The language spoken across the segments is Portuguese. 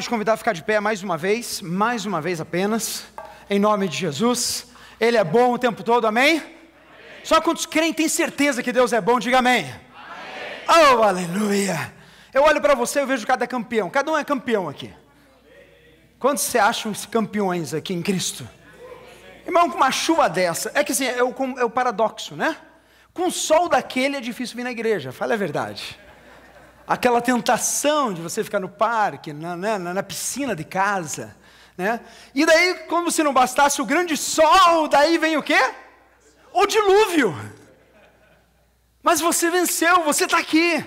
quero te convidar a ficar de pé mais uma vez, mais uma vez apenas, em nome de Jesus. Ele é bom o tempo todo, amém? amém. Só quantos creem têm certeza que Deus é bom, diga amém. amém. Oh, aleluia! Eu olho para você e vejo cada campeão, cada um é campeão aqui. Quantos você acham campeões aqui em Cristo? Irmão, com uma chuva dessa, é que assim, é o, é o paradoxo, né? Com o sol daquele é difícil vir na igreja, fala a verdade aquela tentação de você ficar no parque, na, na, na piscina de casa, né? E daí, como se não bastasse o grande sol, daí vem o quê? O dilúvio. Mas você venceu, você está aqui.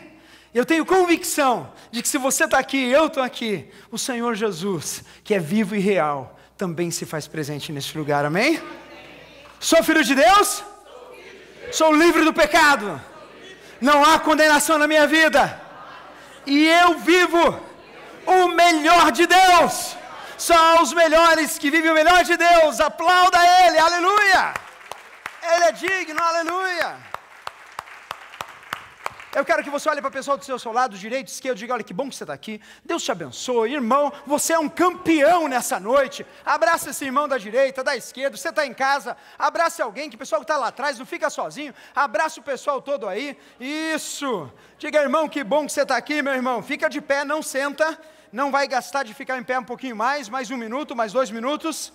Eu tenho convicção de que se você está aqui, eu estou aqui, o Senhor Jesus, que é vivo e real, também se faz presente nesse lugar, amém? Sou filho de Deus? Sou livre do pecado. Não há condenação na minha vida e eu vivo o melhor de Deus. São os melhores que vivem o melhor de Deus. Aplauda Ele, aleluia. Ele é digno, aleluia. Eu quero que você olhe para a pessoa do seu, seu lado, direito, esquerdo, diga: olha que bom que você está aqui. Deus te abençoe, irmão. Você é um campeão nessa noite. Abraça esse irmão da direita, da esquerda. Você está em casa, abrace alguém, que o pessoal que está lá atrás não fica sozinho. Abraça o pessoal todo aí. Isso. Diga, irmão, que bom que você está aqui, meu irmão. Fica de pé, não senta. Não vai gastar de ficar em pé um pouquinho mais, mais um minuto, mais dois minutos.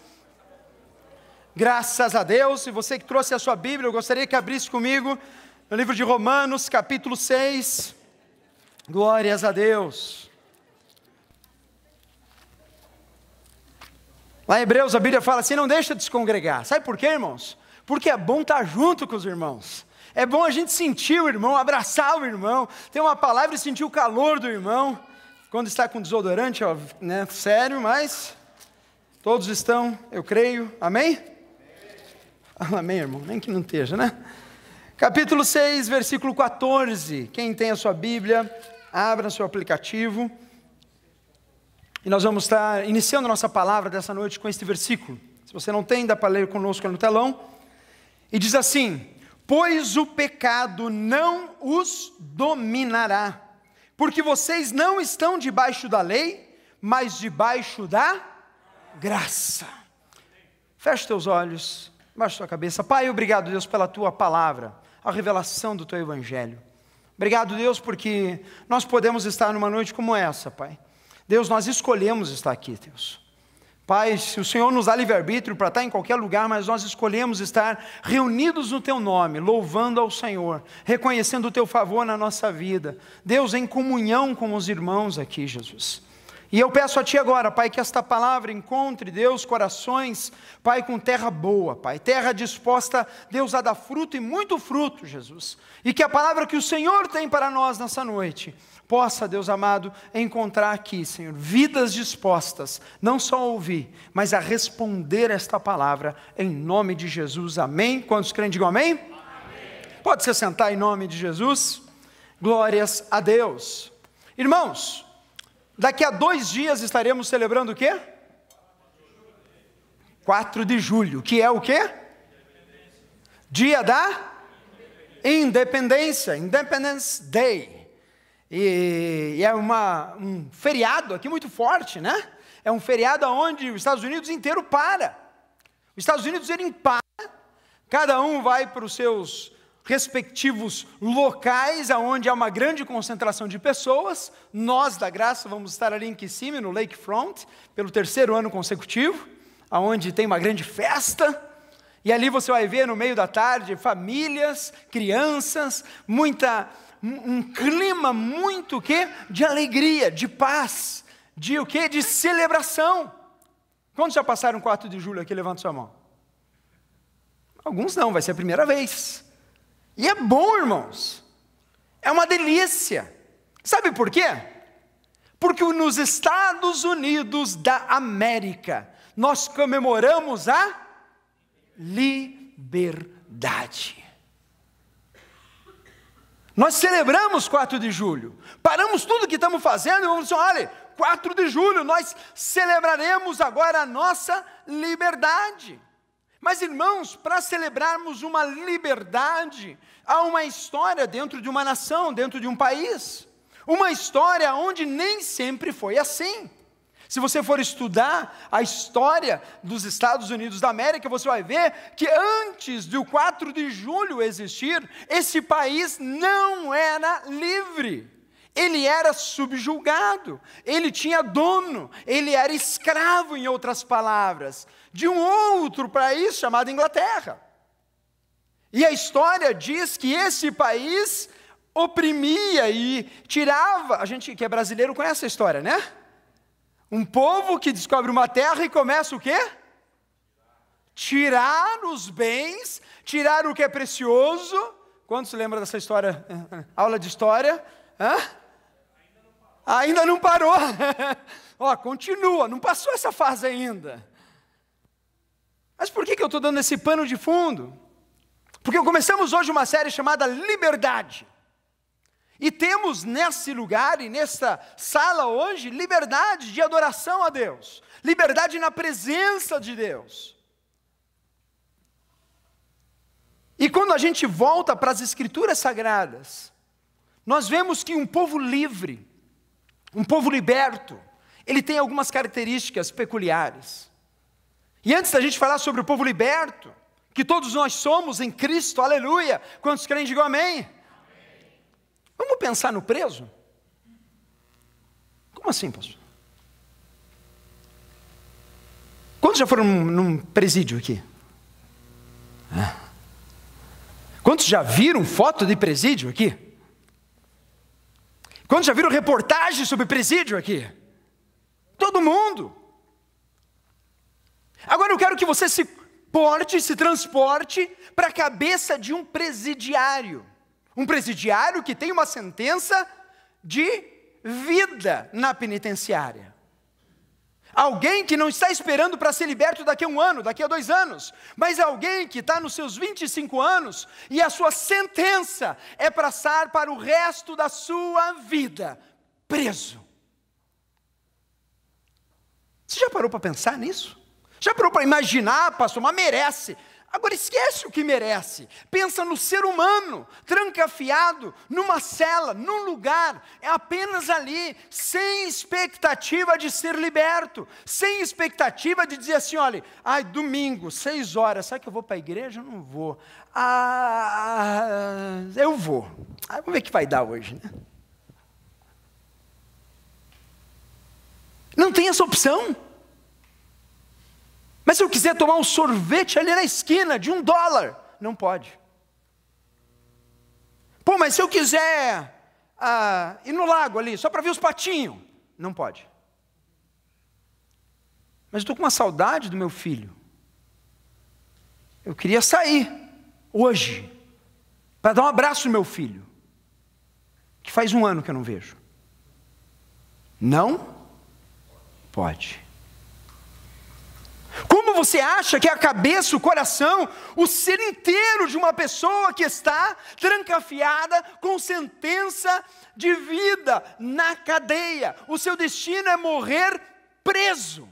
Graças a Deus. E você que trouxe a sua Bíblia, eu gostaria que abrisse comigo no livro de Romanos, capítulo 6. Glórias a Deus. Lá em Hebreus a Bíblia fala assim: não deixa de se congregar. Sabe por quê, irmãos? Porque é bom estar junto com os irmãos. É bom a gente sentir o irmão, abraçar o irmão, ter uma palavra e sentir o calor do irmão. Quando está com desodorante, ó, né, sério, mas todos estão, eu creio. Amém? Amém, irmão. Nem que não esteja, né? Capítulo 6, versículo 14. Quem tem a sua Bíblia, abra seu aplicativo. E nós vamos estar iniciando nossa palavra dessa noite com este versículo. Se você não tem, dá para ler conosco no telão. E diz assim: Pois o pecado não os dominará, porque vocês não estão debaixo da lei, mas debaixo da graça. Feche teus olhos, baixe sua cabeça. Pai, obrigado, Deus, pela tua palavra a revelação do teu evangelho. Obrigado, Deus, porque nós podemos estar numa noite como essa, Pai. Deus, nós escolhemos estar aqui, Deus. Pai, se o Senhor nos dá livre-arbítrio para estar em qualquer lugar, mas nós escolhemos estar reunidos no Teu nome, louvando ao Senhor, reconhecendo o Teu favor na nossa vida. Deus, em comunhão com os irmãos aqui, Jesus. E eu peço a Ti agora, Pai, que esta palavra encontre, Deus, corações, Pai, com terra boa, Pai, terra disposta, Deus, a dar fruto e muito fruto, Jesus. E que a palavra que o Senhor tem para nós nessa noite, possa, Deus amado, encontrar aqui, Senhor, vidas dispostas, não só a ouvir, mas a responder esta palavra, em nome de Jesus, amém? Quantos creem, digam amém? amém. Pode se sentar em nome de Jesus, glórias a Deus. Irmãos, Daqui a dois dias estaremos celebrando o quê? 4 de julho, que é o quê? Dia da Independência, Independence Day. E, e é uma, um feriado aqui muito forte, né? É um feriado onde os Estados Unidos inteiro para. Os Estados Unidos ele para, cada um vai para os seus respectivos locais aonde há uma grande concentração de pessoas. Nós da Graça vamos estar ali em Kissimmee, no Lakefront, pelo terceiro ano consecutivo, aonde tem uma grande festa. E ali você vai ver no meio da tarde famílias, crianças, muita um, clima muito que de alegria, de paz, de o que? De celebração. Quantos já passaram 4 de julho aqui? Levanta sua mão. Alguns não, vai ser a primeira vez. E é bom, irmãos. É uma delícia. Sabe por quê? Porque nos Estados Unidos da América, nós comemoramos a liberdade. Nós celebramos 4 de julho, paramos tudo que estamos fazendo e vamos dizer: olha, 4 de julho nós celebraremos agora a nossa liberdade. Mas, irmãos, para celebrarmos uma liberdade, há uma história dentro de uma nação, dentro de um país. Uma história onde nem sempre foi assim. Se você for estudar a história dos Estados Unidos da América, você vai ver que antes do 4 de julho existir, esse país não era livre. Ele era subjugado, ele tinha dono, ele era escravo, em outras palavras, de um outro país chamado Inglaterra. E a história diz que esse país oprimia e tirava. A gente que é brasileiro conhece a história, né? Um povo que descobre uma terra e começa o quê? Tirar os bens, tirar o que é precioso. Quantos lembram dessa história? Aula de história? Hã? Ainda não parou. Ó, continua, não passou essa fase ainda. Mas por que, que eu estou dando esse pano de fundo? Porque começamos hoje uma série chamada Liberdade. E temos nesse lugar e nessa sala hoje liberdade de adoração a Deus, liberdade na presença de Deus. E quando a gente volta para as Escrituras Sagradas, nós vemos que um povo livre, um povo liberto, ele tem algumas características peculiares. E antes da gente falar sobre o povo liberto, que todos nós somos em Cristo, aleluia, quantos creem, digam amém. Vamos pensar no preso? Como assim, pastor? Quantos já foram num, presídio aqui? Quantos já viram foto de presídio aqui? Quantos já viram reportagem sobre presídio aqui? Todo mundo. Agora eu quero que você se porte, se transporte para a cabeça de um presidiário. Um presidiário que tem uma sentença de vida na penitenciária. Alguém que não está esperando para ser liberto daqui a um ano, daqui a dois anos, mas alguém que está nos seus 25 anos e a sua sentença é passar para o resto da sua vida preso. Você já parou para pensar nisso? Já parou para imaginar, pastor, mas merece. Agora esquece o que merece. Pensa no ser humano, trancafiado, numa cela, num lugar, é apenas ali, sem expectativa de ser liberto, sem expectativa de dizer assim: olha, ai, domingo, seis horas, sabe que eu vou para a igreja? Não vou. Ah, eu vou. Ah, vamos ver o que vai dar hoje, né? Não tem essa opção. Mas se eu quiser tomar um sorvete ali na esquina de um dólar, não pode. Pô, mas se eu quiser ah, ir no lago ali, só para ver os patinhos, não pode. Mas eu estou com uma saudade do meu filho. Eu queria sair hoje para dar um abraço no meu filho, que faz um ano que eu não vejo. Não pode. Como você acha que é a cabeça, o coração, o ser inteiro de uma pessoa que está trancafiada com sentença de vida na cadeia? O seu destino é morrer preso.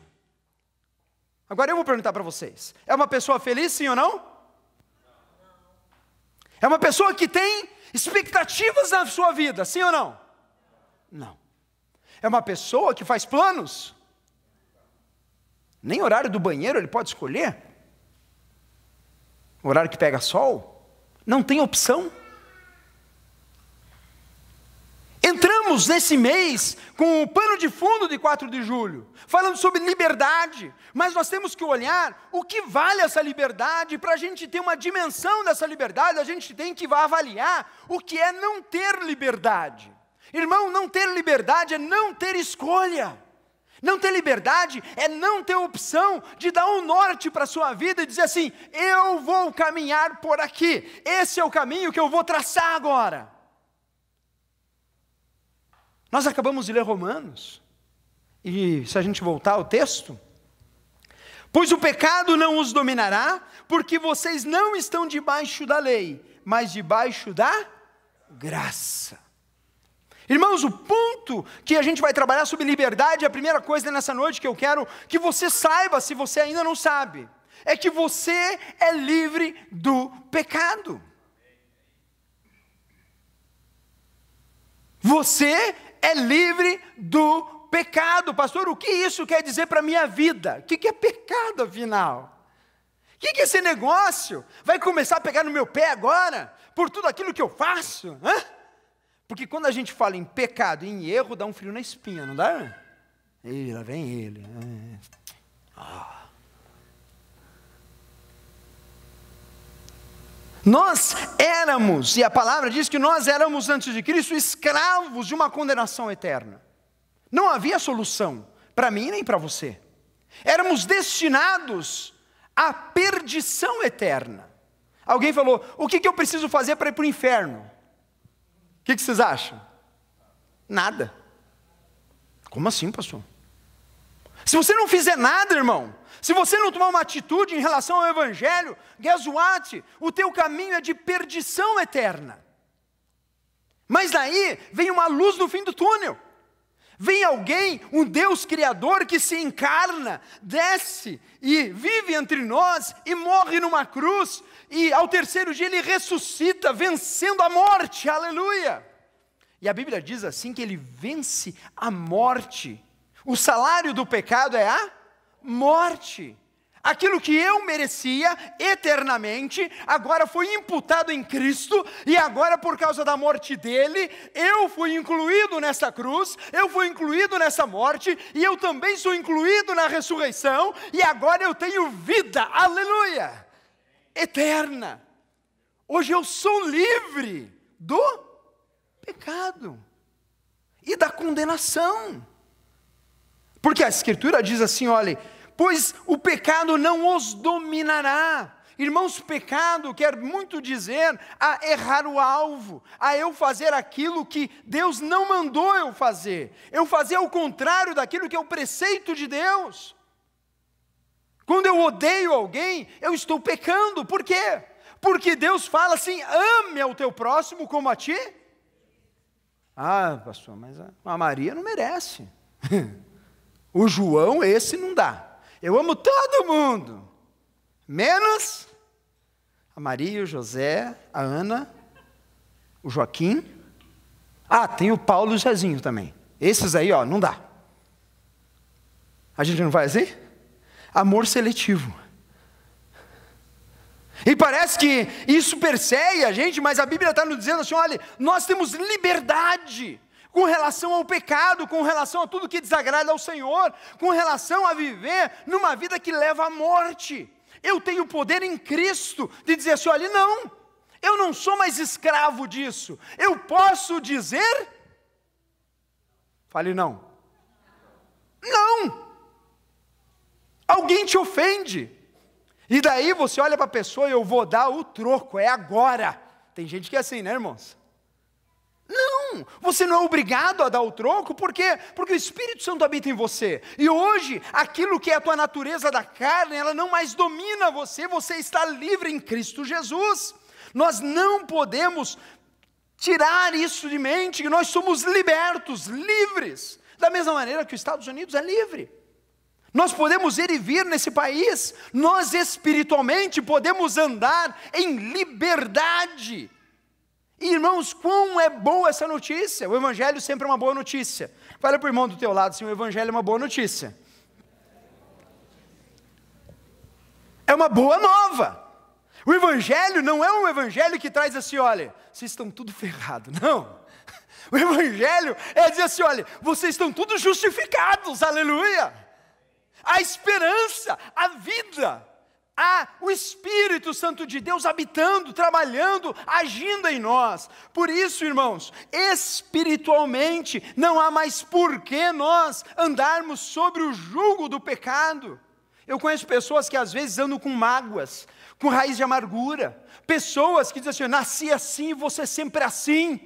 Agora eu vou perguntar para vocês: é uma pessoa feliz, sim ou não? É uma pessoa que tem expectativas na sua vida, sim ou não? Não. É uma pessoa que faz planos? Nem horário do banheiro ele pode escolher. Horário que pega sol. Não tem opção. Entramos nesse mês com o pano de fundo de 4 de julho, falando sobre liberdade, mas nós temos que olhar o que vale essa liberdade, para a gente ter uma dimensão dessa liberdade, a gente tem que avaliar o que é não ter liberdade. Irmão, não ter liberdade é não ter escolha. Não ter liberdade é não ter opção de dar um norte para a sua vida e dizer assim: eu vou caminhar por aqui, esse é o caminho que eu vou traçar agora. Nós acabamos de ler Romanos, e se a gente voltar ao texto, pois o pecado não os dominará, porque vocês não estão debaixo da lei, mas debaixo da graça. Irmãos, o ponto que a gente vai trabalhar sobre liberdade, a primeira coisa nessa noite que eu quero que você saiba, se você ainda não sabe, é que você é livre do pecado. Você é livre do pecado. Pastor, o que isso quer dizer para a minha vida? O que é pecado, afinal? O que é esse negócio? Vai começar a pegar no meu pé agora? Por tudo aquilo que eu faço? Hã? Porque quando a gente fala em pecado e em erro, dá um frio na espinha, não dá? Ih, lá vem ele. É. Ah. Nós éramos, e a palavra diz que nós éramos antes de Cristo escravos de uma condenação eterna. Não havia solução para mim nem para você. Éramos destinados à perdição eterna. Alguém falou: o que, que eu preciso fazer para ir para o inferno? O que, que vocês acham? Nada. Como assim, pastor? Se você não fizer nada, irmão, se você não tomar uma atitude em relação ao Evangelho, guess what? O teu caminho é de perdição eterna. Mas daí vem uma luz no fim do túnel. Vem alguém, um Deus Criador que se encarna, desce e vive entre nós e morre numa cruz, e ao terceiro dia ele ressuscita, vencendo a morte, aleluia. E a Bíblia diz assim que ele vence a morte. O salário do pecado é a morte. Aquilo que eu merecia eternamente, agora foi imputado em Cristo, e agora, por causa da morte dele, eu fui incluído nessa cruz, eu fui incluído nessa morte, e eu também sou incluído na ressurreição, e agora eu tenho vida, aleluia, eterna. Hoje eu sou livre do pecado e da condenação. Porque a Escritura diz assim: olha pois o pecado não os dominará. Irmãos, pecado quer muito dizer a errar o alvo, a eu fazer aquilo que Deus não mandou eu fazer, eu fazer o contrário daquilo que é o preceito de Deus. Quando eu odeio alguém, eu estou pecando, por quê? Porque Deus fala assim: ame ao teu próximo como a ti. Ah, pastor, mas a Maria não merece. o João, esse não dá. Eu amo todo mundo, menos a Maria, o José, a Ana, o Joaquim. Ah, tem o Paulo e o Zezinho também. Esses aí, ó, não dá. A gente não faz assim? Amor seletivo. E parece que isso persegue a gente, mas a Bíblia está nos dizendo assim: olha, nós temos liberdade com relação ao pecado, com relação a tudo que desagrada ao Senhor, com relação a viver numa vida que leva à morte. Eu tenho poder em Cristo de dizer assim: olha, não, eu não sou mais escravo disso. Eu posso dizer. Fale não. Não. Alguém te ofende. E daí você olha para a pessoa e eu vou dar o troco, é agora. Tem gente que é assim, né, irmãos? Não, você não é obrigado a dar o troco, por quê? Porque o Espírito Santo habita em você. E hoje, aquilo que é a tua natureza da carne, ela não mais domina você, você está livre em Cristo Jesus. Nós não podemos tirar isso de mente, que nós somos libertos, livres, da mesma maneira que os Estados Unidos é livre. Nós podemos ir e vir nesse país, nós espiritualmente podemos andar em liberdade. Irmãos, quão é boa essa notícia! O Evangelho sempre é uma boa notícia. Fala para o irmão do teu lado, assim, o Evangelho é uma boa notícia. É uma boa nova. O Evangelho não é um Evangelho que traz assim, olha, vocês estão tudo ferrado. Não. O Evangelho é dizer assim, olha, vocês estão todos justificados, aleluia. A esperança, a vida, há o Espírito Santo de Deus habitando, trabalhando, agindo em nós. Por isso, irmãos, espiritualmente não há mais por que nós andarmos sobre o jugo do pecado. Eu conheço pessoas que às vezes andam com mágoas, com raiz de amargura, pessoas que dizem assim: nasci assim, você sempre é assim.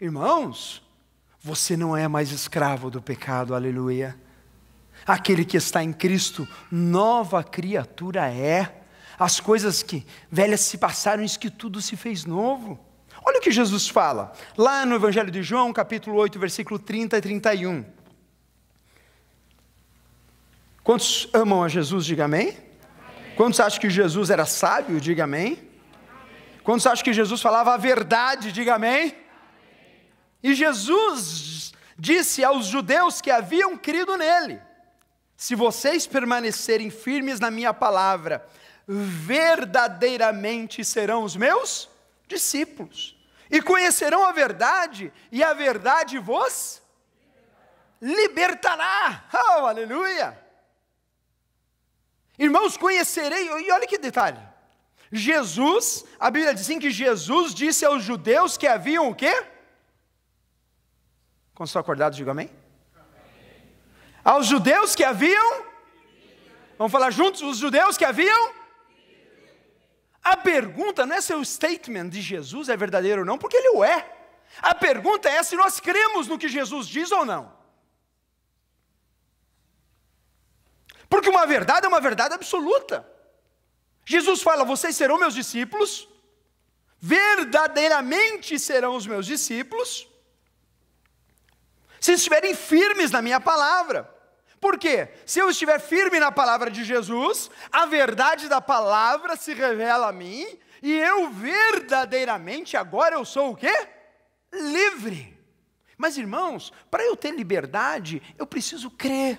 Irmãos, você não é mais escravo do pecado, aleluia. Aquele que está em Cristo, nova criatura é. As coisas que velhas se passaram, isso que tudo se fez novo. Olha o que Jesus fala, lá no Evangelho de João, capítulo 8, versículo 30 e 31. Quantos amam a Jesus, diga amém. Quantos acham que Jesus era sábio, diga amém. Quantos acham que Jesus falava a verdade, diga amém. E Jesus disse aos judeus que haviam crido nele: Se vocês permanecerem firmes na minha palavra, verdadeiramente serão os meus discípulos, e conhecerão a verdade, e a verdade vos libertará. Oh, aleluia! Irmãos, conhecerei, e olha que detalhe. Jesus, a Bíblia diz assim que Jesus disse aos judeus que haviam o quê? Quando estão acordados, diga amém. amém. Aos judeus que haviam, vamos falar juntos, os judeus que haviam. A pergunta não é se o statement de Jesus é verdadeiro ou não, porque ele o é. A pergunta é se nós cremos no que Jesus diz ou não. Porque uma verdade é uma verdade absoluta. Jesus fala: vocês serão meus discípulos, verdadeiramente serão os meus discípulos, se estiverem firmes na minha palavra. Por quê? Se eu estiver firme na palavra de Jesus, a verdade da palavra se revela a mim, e eu verdadeiramente agora eu sou o quê? Livre. Mas irmãos, para eu ter liberdade, eu preciso crer.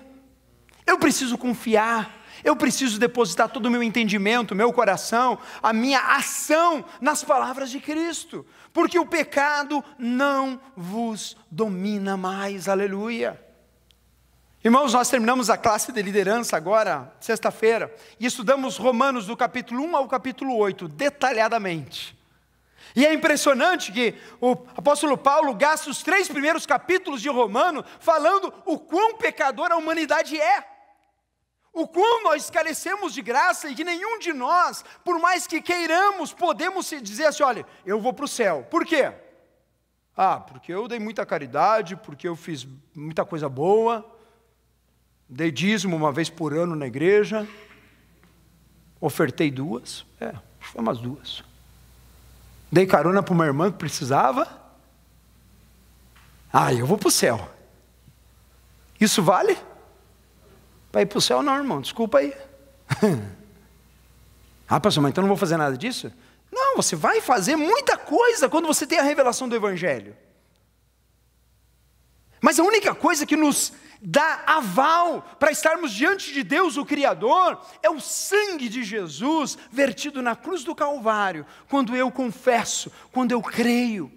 Eu preciso confiar, eu preciso depositar todo o meu entendimento, meu coração, a minha ação nas palavras de Cristo, porque o pecado não vos domina mais, aleluia. Irmãos, nós terminamos a classe de liderança agora, sexta-feira, e estudamos Romanos do capítulo 1 ao capítulo 8, detalhadamente. E é impressionante que o apóstolo Paulo gasta os três primeiros capítulos de Romano falando o quão pecadora a humanidade é o quão nós carecemos de graça e que nenhum de nós, por mais que queiramos, podemos dizer assim: olha, eu vou para o céu. Por quê? Ah, porque eu dei muita caridade, porque eu fiz muita coisa boa, dei dízimo uma vez por ano na igreja, ofertei duas, é, foi umas duas. Dei carona para uma irmã que precisava. Ah, eu vou para o céu. Isso vale? Para ir para o céu, não, irmão, desculpa aí. ah, pastor, mas então não vou fazer nada disso? Não, você vai fazer muita coisa quando você tem a revelação do Evangelho. Mas a única coisa que nos dá aval para estarmos diante de Deus, o Criador, é o sangue de Jesus vertido na cruz do Calvário, quando eu confesso, quando eu creio,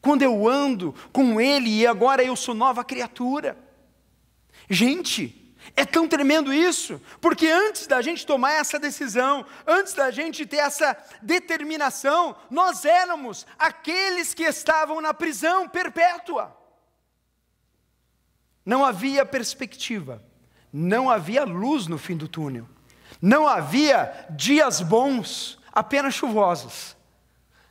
quando eu ando com Ele e agora eu sou nova criatura. Gente, é tão tremendo isso, porque antes da gente tomar essa decisão, antes da gente ter essa determinação, nós éramos aqueles que estavam na prisão perpétua. Não havia perspectiva, não havia luz no fim do túnel, não havia dias bons, apenas chuvosos.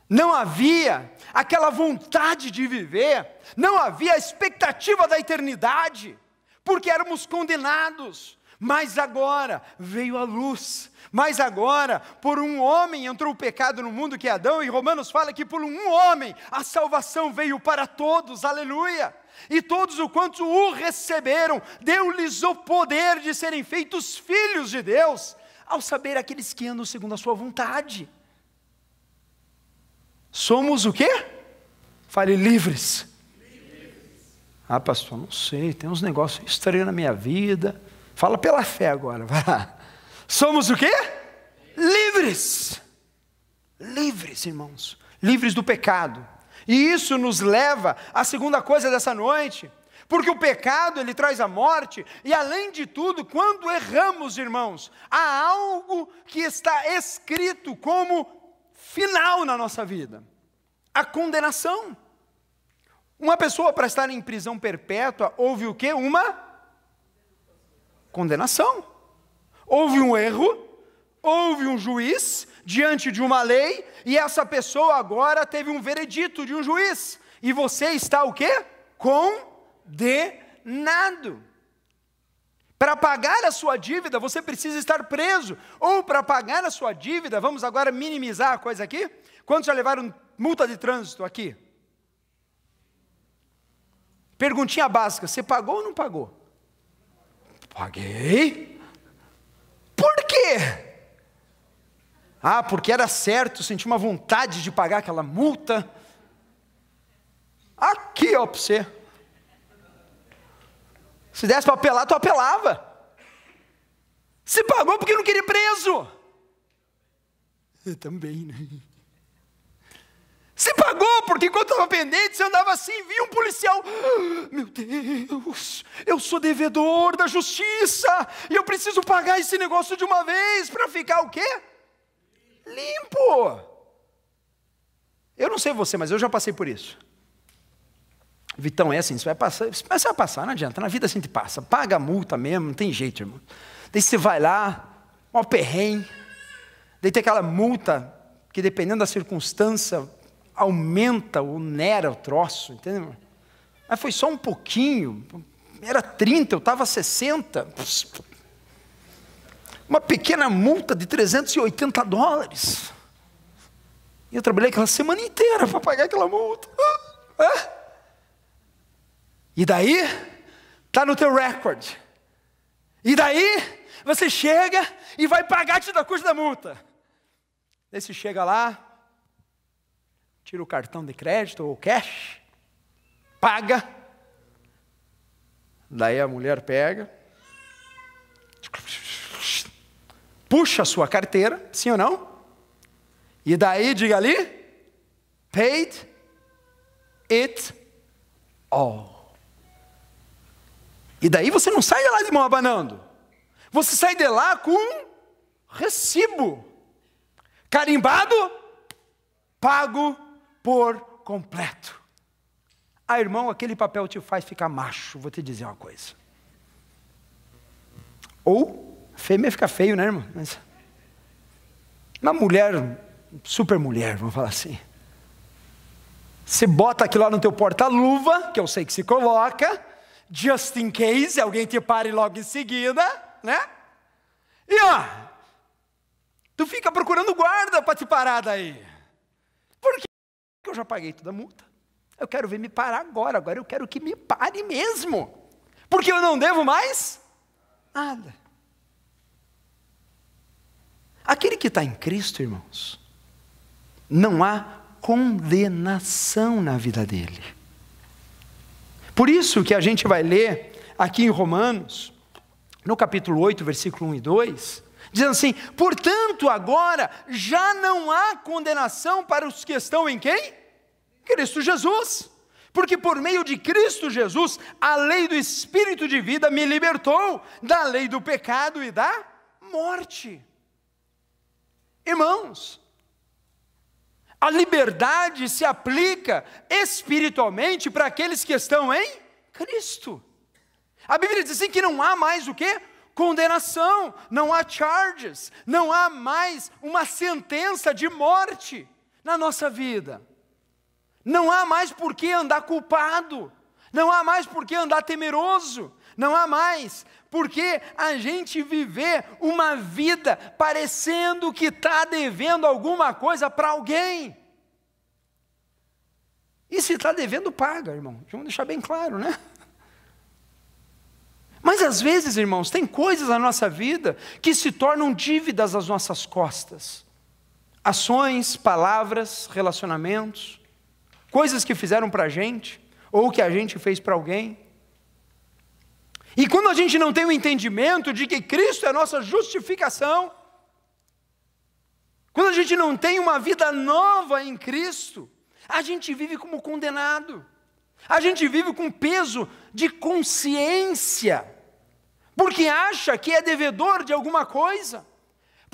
Não havia aquela vontade de viver, não havia a expectativa da eternidade porque éramos condenados. Mas agora veio a luz. Mas agora, por um homem entrou o pecado no mundo que é Adão, e Romanos fala que por um homem a salvação veio para todos, aleluia. E todos o quanto o receberam, deu-lhes o poder de serem feitos filhos de Deus, ao saber aqueles que andam segundo a sua vontade. Somos o quê? Fale livres ah, pastor, não sei, tem uns negócios estranhos na minha vida. Fala pela fé agora, lá. Somos o quê? Livres. Livres, irmãos. Livres do pecado. E isso nos leva à segunda coisa dessa noite. Porque o pecado, ele traz a morte, e além de tudo, quando erramos, irmãos, há algo que está escrito como final na nossa vida: a condenação. Uma pessoa para estar em prisão perpétua houve o quê? Uma condenação. Houve um erro, houve um juiz diante de uma lei e essa pessoa agora teve um veredito de um juiz. E você está o quê? Condenado. Para pagar a sua dívida, você precisa estar preso. Ou para pagar a sua dívida, vamos agora minimizar a coisa aqui. Quantos já levaram multa de trânsito aqui? Perguntinha básica: você pagou ou não pagou? Paguei. Por quê? Ah, porque era certo, senti uma vontade de pagar aquela multa. Aqui, ó, para você. Se desse para apelar, tu apelava. Se pagou porque não queria preso. Eu também, né? Se pagou, porque enquanto estava pendente, você andava assim, via um policial. Ah, meu Deus, eu sou devedor da justiça, e eu preciso pagar esse negócio de uma vez para ficar o quê? Limpo. Eu não sei você, mas eu já passei por isso. Vitão, é assim, você vai passar, mas você vai passar, não adianta, na vida a gente passa, paga a multa mesmo, não tem jeito, irmão. Daí você vai lá, um perrengue, daí tem aquela multa, que dependendo da circunstância, aumenta, onera o troço, entendeu? Mas foi só um pouquinho, era 30, eu estava 60. Uma pequena multa de 380 dólares. E eu trabalhei aquela semana inteira para pagar aquela multa. E daí, está no teu recorde. E daí, você chega e vai pagar-te da custa da multa. Daí você chega lá, tira o cartão de crédito ou cash, paga. Daí a mulher pega, puxa a sua carteira, sim ou não? E daí diga ali, paid it all. E daí você não sai de lá de mão abanando. Você sai de lá com um recibo. Carimbado, pago por completo. Ah, irmão, aquele papel te faz ficar macho, vou te dizer uma coisa. Ou, fêmea fica feio, né, irmão? Mas, uma mulher, super mulher, vamos falar assim. Você bota aquilo lá no teu porta-luva, que eu sei que se coloca, just in case alguém te pare logo em seguida, né? E ó, tu fica procurando guarda para te parar daí. Por quê? Porque eu já paguei toda a multa. Eu quero ver me parar agora, agora eu quero que me pare mesmo. Porque eu não devo mais nada. Aquele que está em Cristo, irmãos, não há condenação na vida dele. Por isso que a gente vai ler aqui em Romanos, no capítulo 8, versículo 1 e 2, dizendo assim: portanto, agora já não há condenação para os que estão em quem? Cristo Jesus. Porque por meio de Cristo Jesus, a lei do Espírito de vida me libertou da lei do pecado e da morte. Irmãos, a liberdade se aplica espiritualmente para aqueles que estão em Cristo. A Bíblia diz assim que não há mais o que? Condenação, não há charges, não há mais uma sentença de morte na nossa vida. Não há mais por que andar culpado, não há mais por que andar temeroso, não há mais porque a gente viver uma vida parecendo que está devendo alguma coisa para alguém. E se está devendo, paga, irmão. Vamos deixar bem claro, né? Mas às vezes, irmãos, tem coisas na nossa vida que se tornam dívidas às nossas costas. Ações, palavras, relacionamentos, coisas que fizeram para a gente, ou que a gente fez para alguém. E quando a gente não tem o entendimento de que Cristo é a nossa justificação, quando a gente não tem uma vida nova em Cristo, a gente vive como condenado, a gente vive com peso de consciência, porque acha que é devedor de alguma coisa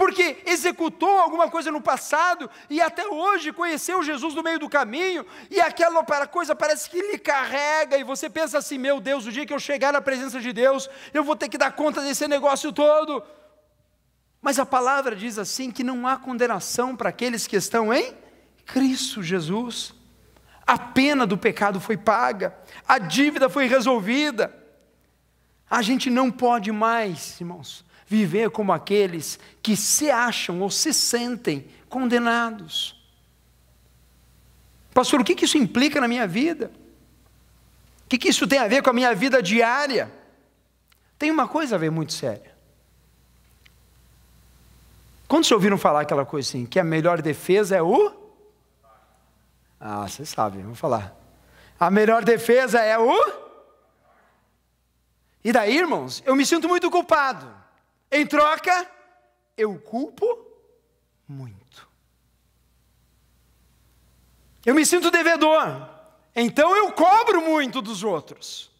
porque executou alguma coisa no passado e até hoje conheceu Jesus no meio do caminho, e aquela coisa parece que lhe carrega, e você pensa assim: meu Deus, o dia que eu chegar na presença de Deus, eu vou ter que dar conta desse negócio todo. Mas a palavra diz assim: que não há condenação para aqueles que estão em Cristo Jesus. A pena do pecado foi paga, a dívida foi resolvida. A gente não pode mais, irmãos, viver como aqueles que se acham ou se sentem condenados. Pastor, o que isso implica na minha vida? O que isso tem a ver com a minha vida diária? Tem uma coisa a ver muito séria. Quando vocês ouviram falar aquela coisa assim, que a melhor defesa é o. Ah, vocês sabem, vamos falar. A melhor defesa é o. E daí, irmãos, eu me sinto muito culpado. Em troca, eu culpo muito. Eu me sinto devedor. Então eu cobro muito dos outros.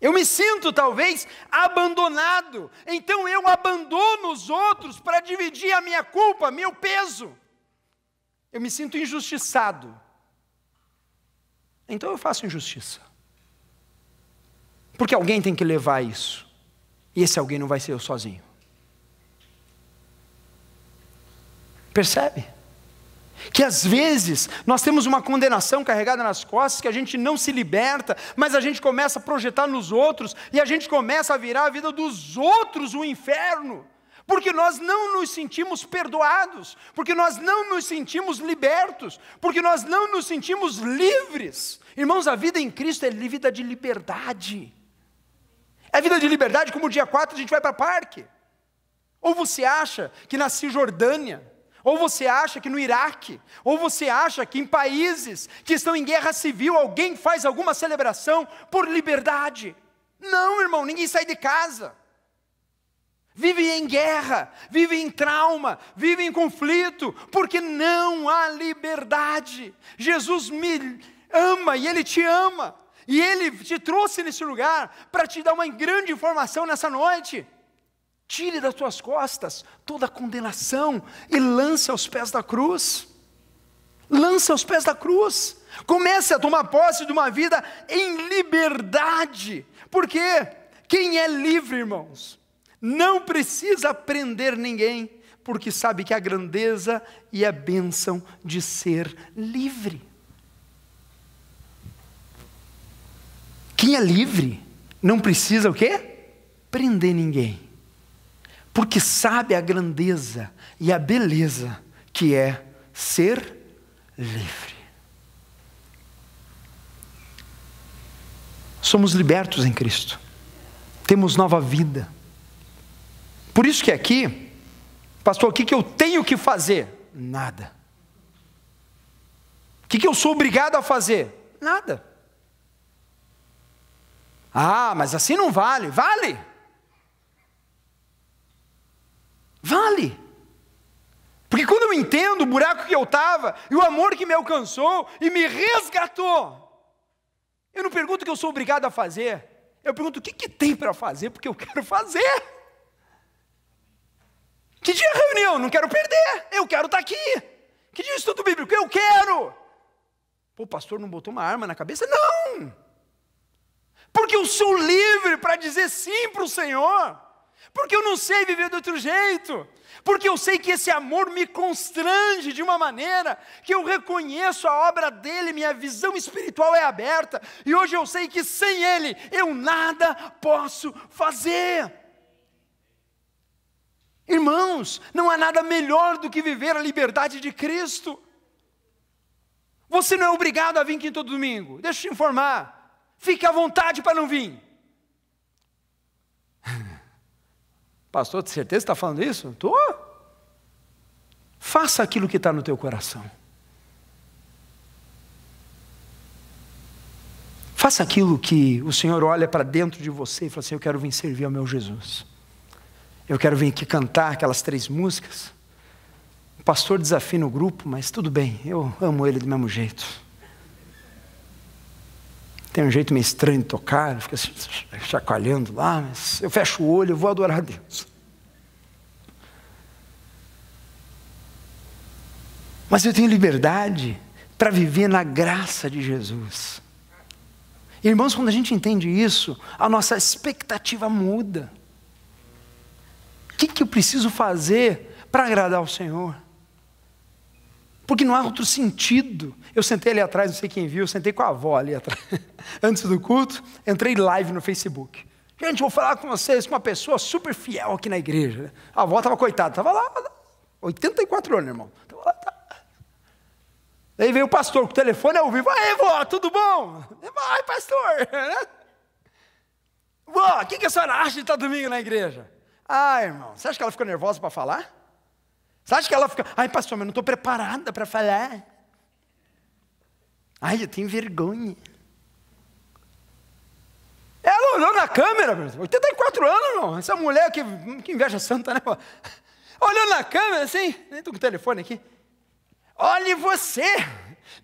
Eu me sinto talvez abandonado. Então eu abandono os outros para dividir a minha culpa, meu peso. Eu me sinto injustiçado. Então eu faço injustiça. Porque alguém tem que levar isso. E esse alguém não vai ser eu sozinho. Percebe? Que às vezes nós temos uma condenação carregada nas costas, que a gente não se liberta, mas a gente começa a projetar nos outros, e a gente começa a virar a vida dos outros o um inferno, porque nós não nos sentimos perdoados, porque nós não nos sentimos libertos, porque nós não nos sentimos livres. Irmãos, a vida em Cristo é vida de liberdade. É vida de liberdade, como dia 4 a gente vai para parque. Ou você acha que na Cisjordânia, ou você acha que no Iraque, ou você acha que em países que estão em guerra civil alguém faz alguma celebração por liberdade. Não, irmão, ninguém sai de casa. Vive em guerra, vive em trauma, vive em conflito, porque não há liberdade. Jesus me ama e Ele te ama, e Ele te trouxe nesse lugar para te dar uma grande informação nessa noite. Tire das tuas costas toda a condenação e lance aos pés da cruz. Lance aos pés da cruz. Comece a tomar posse de uma vida em liberdade. Porque quem é livre, irmãos, não precisa prender ninguém, porque sabe que a grandeza e a bênção de ser livre. Quem é livre não precisa o quê? Prender ninguém porque sabe a grandeza e a beleza que é ser livre. Somos libertos em Cristo, temos nova vida. Por isso que aqui, pastor, o que, que eu tenho que fazer? Nada. O que, que eu sou obrigado a fazer? Nada. Ah, mas assim não vale. Vale. Vale. Porque quando eu entendo o buraco que eu estava e o amor que me alcançou e me resgatou, eu não pergunto o que eu sou obrigado a fazer, eu pergunto o que, que tem para fazer, porque eu quero fazer. Que dia é reunião? Não quero perder, eu quero estar tá aqui. Que dia é estudo bíblico? Eu quero. Pô, o pastor não botou uma arma na cabeça? Não! Porque eu sou livre para dizer sim para o Senhor. Porque eu não sei viver de outro jeito. Porque eu sei que esse amor me constrange de uma maneira que eu reconheço a obra dele, minha visão espiritual é aberta, e hoje eu sei que sem ele eu nada posso fazer. Irmãos, não há nada melhor do que viver a liberdade de Cristo. Você não é obrigado a vir aqui todo domingo, deixa eu te informar, fique à vontade para não vir. Pastor, de certeza está falando isso? Estou. Faça aquilo que está no teu coração. Faça aquilo que o Senhor olha para dentro de você e fala assim: Eu quero vir servir ao meu Jesus. Eu quero vir aqui cantar aquelas três músicas. O pastor desafina o grupo, mas tudo bem, eu amo ele do mesmo jeito. Tem um jeito meio estranho de tocar, fica chacoalhando lá, mas eu fecho o olho, eu vou adorar a Deus. Mas eu tenho liberdade para viver na graça de Jesus. Irmãos, quando a gente entende isso, a nossa expectativa muda. O que, que eu preciso fazer para agradar ao Senhor? Porque não há outro sentido. Eu sentei ali atrás, não sei quem viu, eu sentei com a avó ali atrás, antes do culto, entrei live no Facebook. Gente, vou falar com vocês com uma pessoa super fiel aqui na igreja. A avó estava coitada, estava lá, 84 anos, irmão. Tava lá, tá. Daí veio o pastor com o telefone ao vivo. Aí, vó, tudo bom? Vai, pastor. Vó, o que, que a senhora acha de estar domingo na igreja? Ah, irmão, você acha que ela ficou nervosa para falar? Você acha que ela fica, ai pastor, mas não estou preparada para falar. Ai, eu tenho vergonha. É olhou na câmera, 84 anos, irmão. Essa mulher que, que inveja santa, né? Olhou na câmera assim, nem estou com o telefone aqui. Olhe você,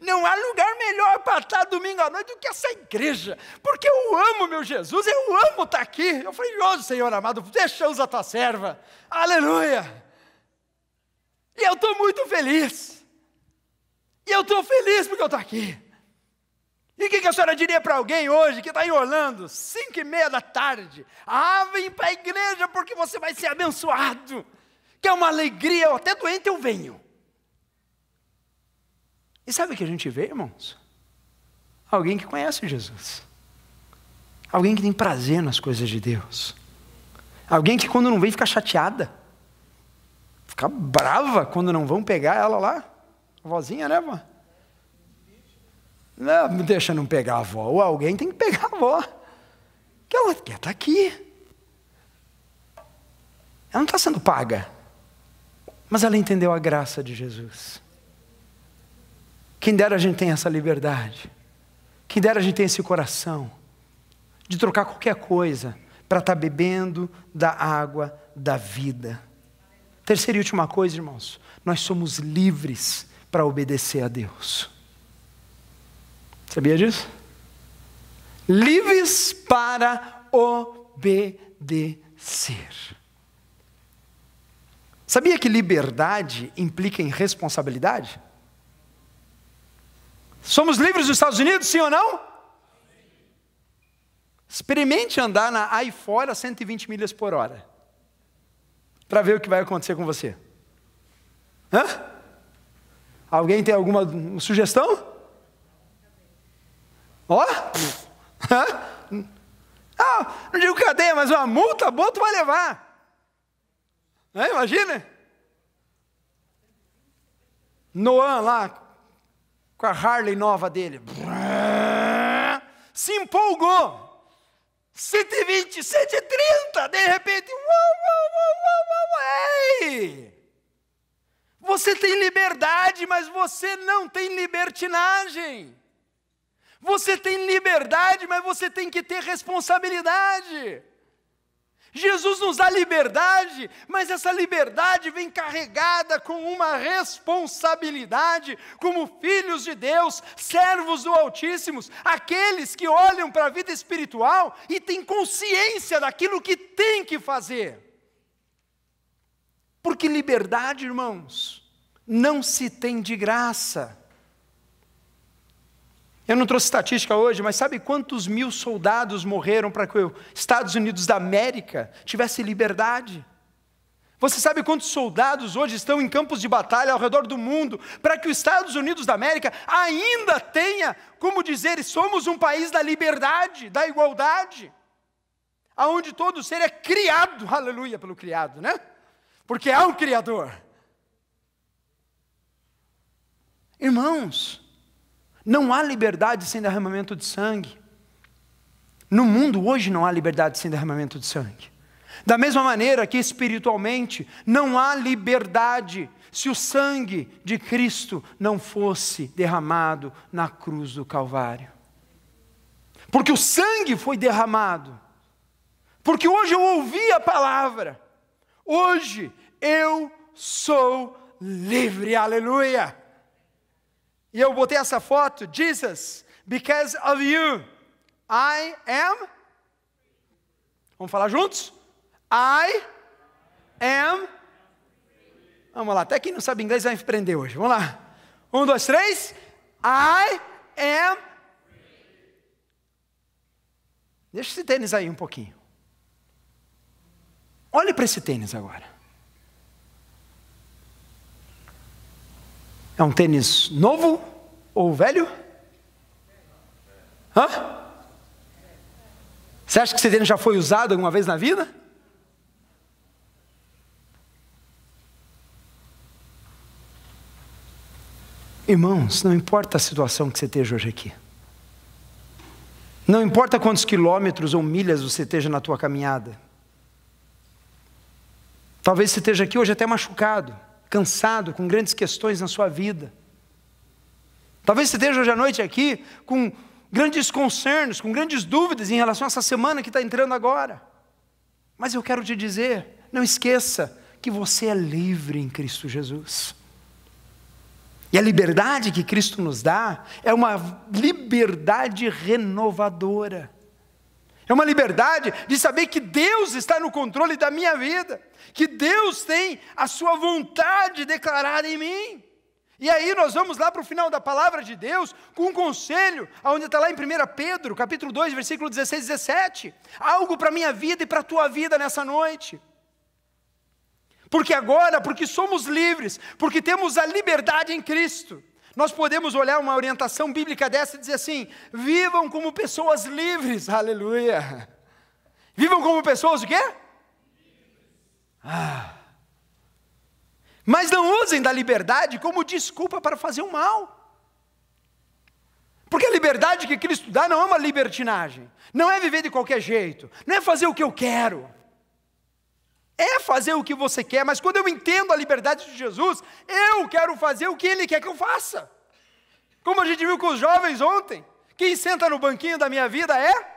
não há lugar melhor para estar domingo à noite do que essa igreja, porque eu amo meu Jesus, eu amo estar aqui. Eu falei, Senhor amado, deixa usar tua serva, aleluia. E eu estou muito feliz, e eu estou feliz porque eu estou aqui. E o que, que, a senhora diria para alguém hoje que está em Orlando, cinco e meia da tarde? Ah, vem para a igreja porque você vai ser abençoado. Que é uma alegria, até doente eu venho. E sabe o que a gente vê, irmãos? Alguém que conhece Jesus. Alguém que tem prazer nas coisas de Deus. Alguém que quando não vem fica chateada. Fica brava quando não vão pegar ela lá. A vozinha, né, vó? Não, deixa não pegar a avó. Ou alguém tem que pegar a avó. Que ela quer estar aqui. Ela não está sendo paga. Mas ela entendeu a graça de Jesus. Quem dera a gente tem essa liberdade. Quem dera a gente tem esse coração de trocar qualquer coisa para estar tá bebendo da água da vida. Terceira e última coisa, irmãos, nós somos livres para obedecer a Deus. Sabia disso? Livres para obedecer. Sabia que liberdade implica em responsabilidade? Somos livres dos Estados Unidos, sim ou não? Experimente andar na AI fora a 120 milhas por hora. Para ver o que vai acontecer com você. Hã? Alguém tem alguma sugestão? Ó, ah, não digo cadeia, mas uma multa boa tu vai levar. É, imagina. Noan lá, com a Harley nova dele. Se empolgou. 120, 130, de repente, uau, Você tem liberdade, mas você não tem libertinagem. Você tem liberdade, mas você tem que ter responsabilidade. Jesus nos dá liberdade, mas essa liberdade vem carregada com uma responsabilidade, como filhos de Deus, servos do Altíssimo, aqueles que olham para a vida espiritual e têm consciência daquilo que tem que fazer. Porque liberdade, irmãos, não se tem de graça. Eu não trouxe estatística hoje, mas sabe quantos mil soldados morreram para que os Estados Unidos da América tivesse liberdade? Você sabe quantos soldados hoje estão em campos de batalha ao redor do mundo para que os Estados Unidos da América ainda tenha, como dizer, somos um país da liberdade, da igualdade, aonde todo ser é criado, aleluia pelo criado, né? Porque há um Criador. Irmãos, não há liberdade sem derramamento de sangue. No mundo hoje não há liberdade sem derramamento de sangue. Da mesma maneira que espiritualmente não há liberdade se o sangue de Cristo não fosse derramado na cruz do Calvário. Porque o sangue foi derramado. Porque hoje eu ouvi a palavra. Hoje eu sou livre. Aleluia. E eu botei essa foto, Jesus, because of you, I am. Vamos falar juntos? I am. Vamos lá, até quem não sabe inglês vai me prender hoje. Vamos lá. Um, dois, três. I am. Deixa esse tênis aí um pouquinho. Olhe para esse tênis agora. É um tênis novo ou velho? Hã? Você acha que esse tênis já foi usado alguma vez na vida? Irmãos, não importa a situação que você esteja hoje aqui. Não importa quantos quilômetros ou milhas você esteja na tua caminhada. Talvez você esteja aqui hoje até machucado cansado, com grandes questões na sua vida. Talvez você esteja hoje à noite aqui com grandes concernos, com grandes dúvidas em relação a essa semana que está entrando agora. Mas eu quero te dizer, não esqueça que você é livre em Cristo Jesus. E a liberdade que Cristo nos dá é uma liberdade renovadora. É uma liberdade de saber que Deus está no controle da minha vida, que Deus tem a sua vontade declarada em mim. E aí nós vamos lá para o final da palavra de Deus com um conselho, onde está lá em 1 Pedro, capítulo 2, versículo 16 e 17. Algo para a minha vida e para a tua vida nessa noite. Porque agora, porque somos livres, porque temos a liberdade em Cristo, nós podemos olhar uma orientação bíblica dessa e dizer assim: vivam como pessoas livres, aleluia. Vivam como pessoas o quê? Ah. Mas não usem da liberdade como desculpa para fazer o mal. Porque a liberdade que Cristo dá não é uma libertinagem, não é viver de qualquer jeito, não é fazer o que eu quero, é fazer o que você quer, mas quando eu entendo a liberdade de Jesus, eu quero fazer o que Ele quer que eu faça. Como a gente viu com os jovens ontem, quem senta no banquinho da minha vida é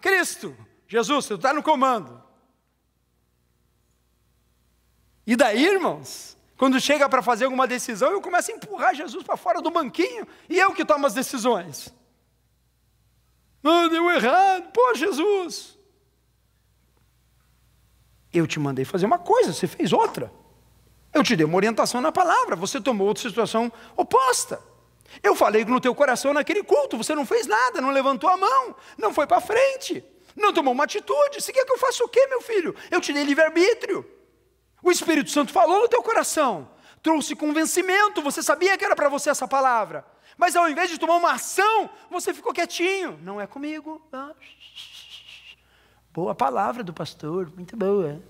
Cristo, Jesus, você está no comando. E daí, irmãos, quando chega para fazer alguma decisão, eu começo a empurrar Jesus para fora do banquinho, e eu que tomo as decisões. Não, deu errado, pô, Jesus. Eu te mandei fazer uma coisa, você fez outra. Eu te dei uma orientação na palavra, você tomou outra situação oposta. Eu falei no teu coração naquele culto, você não fez nada, não levantou a mão, não foi para frente, não tomou uma atitude. Você quer que eu faça o quê, meu filho? Eu te dei livre-arbítrio. O Espírito Santo falou no teu coração, trouxe convencimento, você sabia que era para você essa palavra. Mas ao invés de tomar uma ação, você ficou quietinho. Não é comigo. Ah, boa palavra do pastor, muito boa.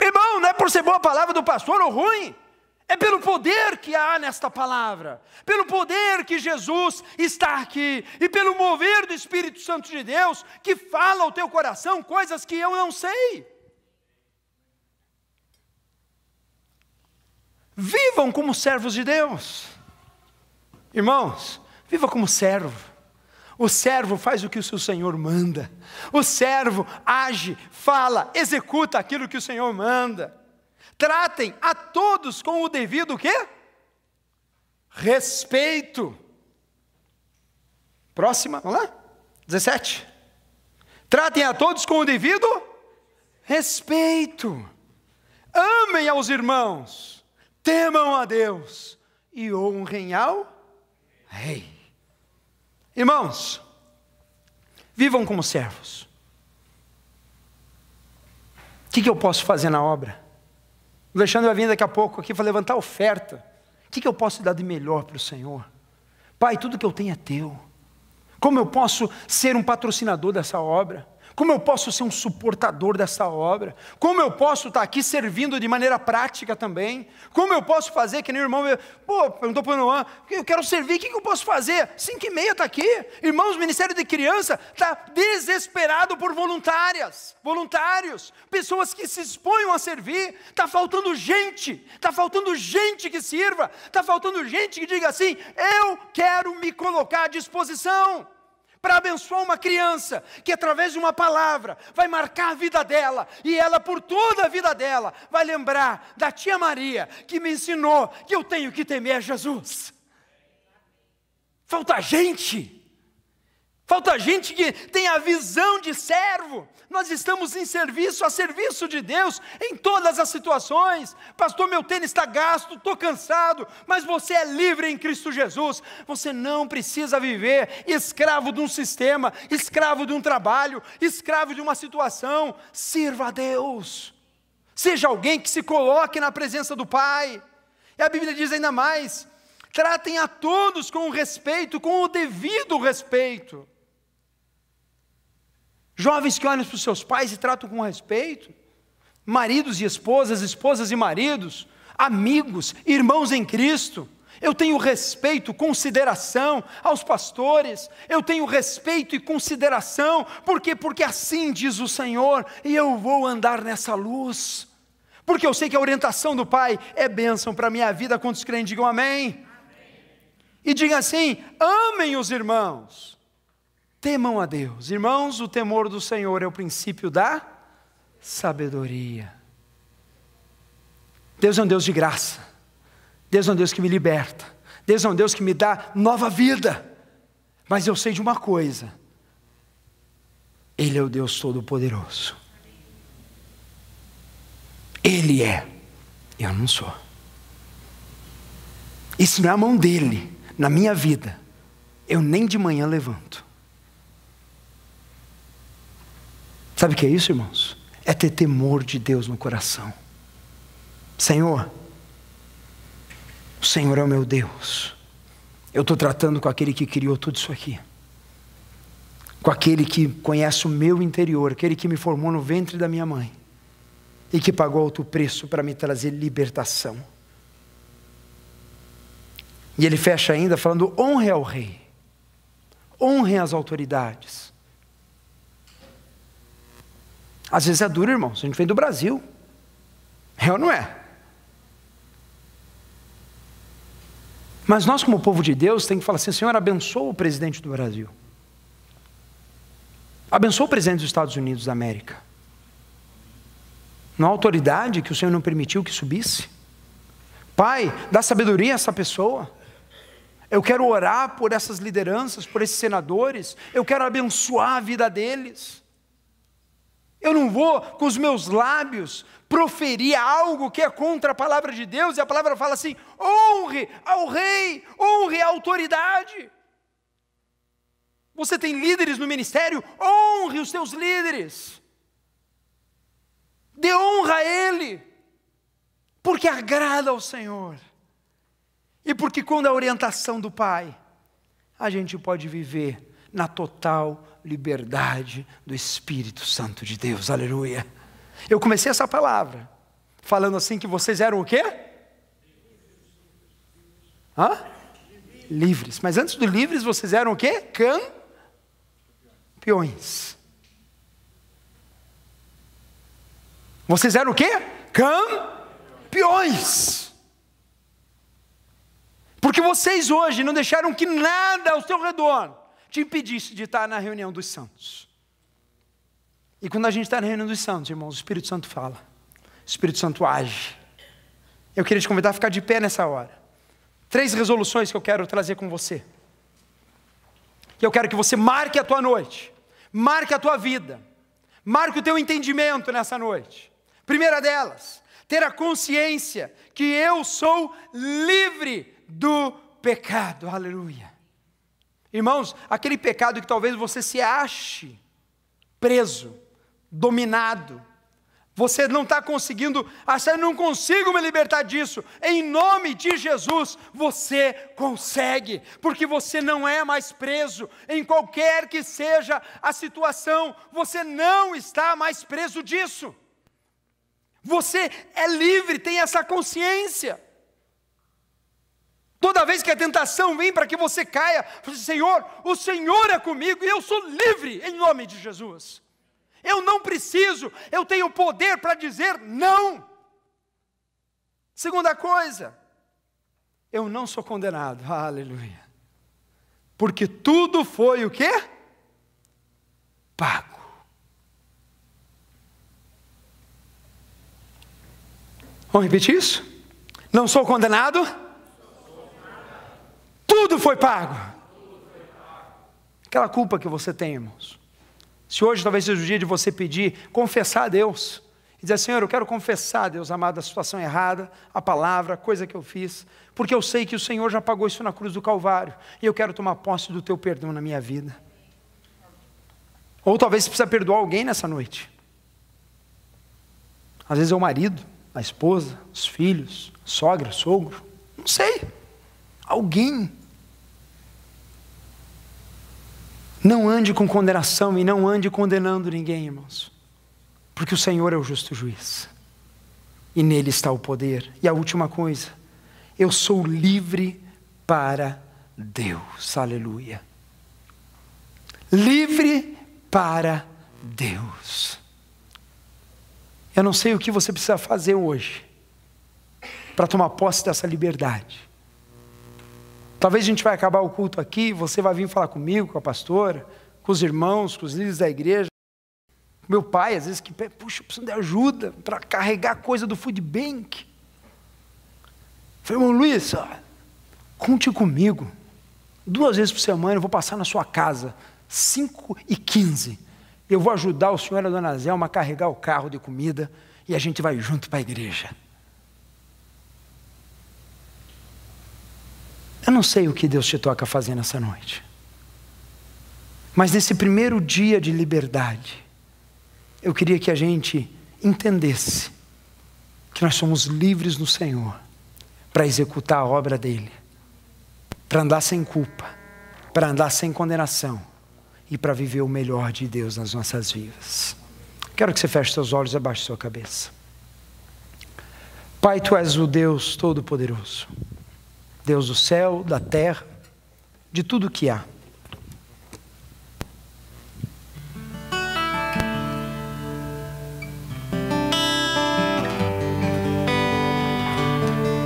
Irmão, não é por ser boa palavra do pastor ou ruim. É pelo poder que há nesta palavra, pelo poder que Jesus está aqui, e pelo mover do Espírito Santo de Deus, que fala ao teu coração coisas que eu não sei. Vivam como servos de Deus. Irmãos, viva como servo. O servo faz o que o seu Senhor manda. O servo age, fala, executa aquilo que o Senhor manda. Tratem a todos com o devido quê? Respeito. Próxima, vamos lá? 17. Tratem a todos com o devido respeito. Amem aos irmãos temam a Deus e honrem ao Rei. Irmãos, vivam como servos. O que, que eu posso fazer na obra? O Alexandre vai vir daqui a pouco aqui para levantar oferta. O que, que eu posso dar de melhor para o Senhor? Pai, tudo que eu tenho é teu. Como eu posso ser um patrocinador dessa obra? Como eu posso ser um suportador dessa obra? Como eu posso estar aqui servindo de maneira prática também? Como eu posso fazer, que nem o irmão, pô, perguntou para o Noan, eu quero servir, o que eu posso fazer? Cinco e meia está aqui. Irmãos, o Ministério de Criança está desesperado por voluntárias, voluntários, pessoas que se exponham a servir. Está faltando gente, está faltando gente que sirva, está faltando gente que diga assim, eu quero me colocar à disposição para abençoar uma criança que, através de uma palavra, vai marcar a vida dela e ela, por toda a vida dela, vai lembrar da tia Maria que me ensinou que eu tenho que temer Jesus. Falta gente. Falta gente que tem a visão de servo. Nós estamos em serviço, a serviço de Deus, em todas as situações. Pastor, meu tênis está gasto, estou cansado, mas você é livre em Cristo Jesus. Você não precisa viver escravo de um sistema, escravo de um trabalho, escravo de uma situação. Sirva a Deus. Seja alguém que se coloque na presença do Pai. E a Bíblia diz ainda mais: tratem a todos com respeito, com o devido respeito. Jovens que olham para os seus pais e tratam com respeito, maridos e esposas, esposas e maridos, amigos, irmãos em Cristo. Eu tenho respeito, consideração aos pastores, eu tenho respeito e consideração, por quê? Porque assim diz o Senhor, e eu vou andar nessa luz, porque eu sei que a orientação do Pai é bênção para a minha vida, quantos crentes digam amém. amém. E diga assim: amem os irmãos, temam a Deus. Irmãos, o temor do Senhor é o princípio da sabedoria. Deus é um Deus de graça, Deus é um Deus que me liberta, Deus é um Deus que me dá nova vida. Mas eu sei de uma coisa: Ele é o Deus Todo-Poderoso. Ele é, eu não sou. Se não é a mão dele na minha vida, eu nem de manhã levanto. Sabe o que é isso, irmãos? É ter temor de Deus no coração. Senhor, o Senhor é o meu Deus. Eu estou tratando com aquele que criou tudo isso aqui. Com aquele que conhece o meu interior, aquele que me formou no ventre da minha mãe e que pagou alto preço para me trazer libertação. E ele fecha ainda falando: honre ao rei, honre as autoridades. Às vezes é duro, irmãos, a gente vem do Brasil, é ou não é? Mas nós, como povo de Deus, tem que falar assim: Senhor, abençoa o presidente do Brasil, abençoa o presidente dos Estados Unidos da América. Não há autoridade que o Senhor não permitiu que subisse? Pai, dá sabedoria a essa pessoa. Eu quero orar por essas lideranças, por esses senadores. Eu quero abençoar a vida deles. Eu não vou com os meus lábios proferir algo que é contra a palavra de Deus, e a palavra fala assim: honre ao rei, honre a autoridade. Você tem líderes no ministério, honre os seus líderes. Dê honra a Ele, porque agrada ao Senhor. E porque quando a orientação do Pai, a gente pode viver na total liberdade do Espírito Santo de Deus. Aleluia. Eu comecei essa palavra falando assim que vocês eram o quê? Hã? Livres. Mas antes do livres, vocês eram o quê? Campeões. Vocês eram o quê? Campeões. Porque vocês hoje não deixaram que nada ao seu redor te impedisse de estar na reunião dos santos. E quando a gente está na reunião dos santos, irmãos, o Espírito Santo fala, o Espírito Santo age. Eu queria te convidar a ficar de pé nessa hora. Três resoluções que eu quero trazer com você. Que eu quero que você marque a tua noite, marque a tua vida, marque o teu entendimento nessa noite. Primeira delas, ter a consciência que eu sou livre do pecado. Aleluia. Irmãos, aquele pecado que talvez você se ache preso, dominado, você não está conseguindo, achar, não consigo me libertar disso. Em nome de Jesus, você consegue, porque você não é mais preso, em qualquer que seja a situação, você não está mais preso disso. Você é livre, tem essa consciência. Toda vez que a tentação vem para que você caia, você, Senhor, o Senhor é comigo e eu sou livre em nome de Jesus. Eu não preciso, eu tenho poder para dizer não. Segunda coisa, eu não sou condenado, aleluia. Porque tudo foi o quê? Pago. Vamos repetir isso? Não sou condenado? Tudo foi pago. Aquela culpa que você tem, irmãos. Se hoje talvez seja o dia de você pedir, confessar a Deus, e dizer, Senhor, eu quero confessar, Deus amado, a situação errada, a palavra, a coisa que eu fiz, porque eu sei que o Senhor já pagou isso na cruz do Calvário, e eu quero tomar posse do teu perdão na minha vida. Ou talvez você precisa perdoar alguém nessa noite. Às vezes é o marido, a esposa, os filhos, sogra, sogro, não sei, alguém. Não ande com condenação e não ande condenando ninguém, irmãos, porque o Senhor é o justo juiz e nele está o poder. E a última coisa, eu sou livre para Deus, aleluia. Livre para Deus. Eu não sei o que você precisa fazer hoje para tomar posse dessa liberdade. Talvez a gente vai acabar o culto aqui, você vai vir falar comigo, com a pastora, com os irmãos, com os líderes da igreja. Meu pai, às vezes, que puxa, eu preciso de ajuda para carregar coisa do food bank. Falei, irmão Luiz, conte comigo. Duas vezes por semana eu vou passar na sua casa, 5 e 15. Eu vou ajudar o senhor e a dona Zelma a carregar o carro de comida e a gente vai junto para a igreja. Eu não sei o que Deus te toca fazer nessa noite. Mas nesse primeiro dia de liberdade, eu queria que a gente entendesse que nós somos livres no Senhor para executar a obra dele, para andar sem culpa, para andar sem condenação e para viver o melhor de Deus nas nossas vidas. Quero que você feche seus olhos e abaixe sua cabeça. Pai, tu és o Deus Todo-Poderoso, Deus do céu, da terra, de tudo que há.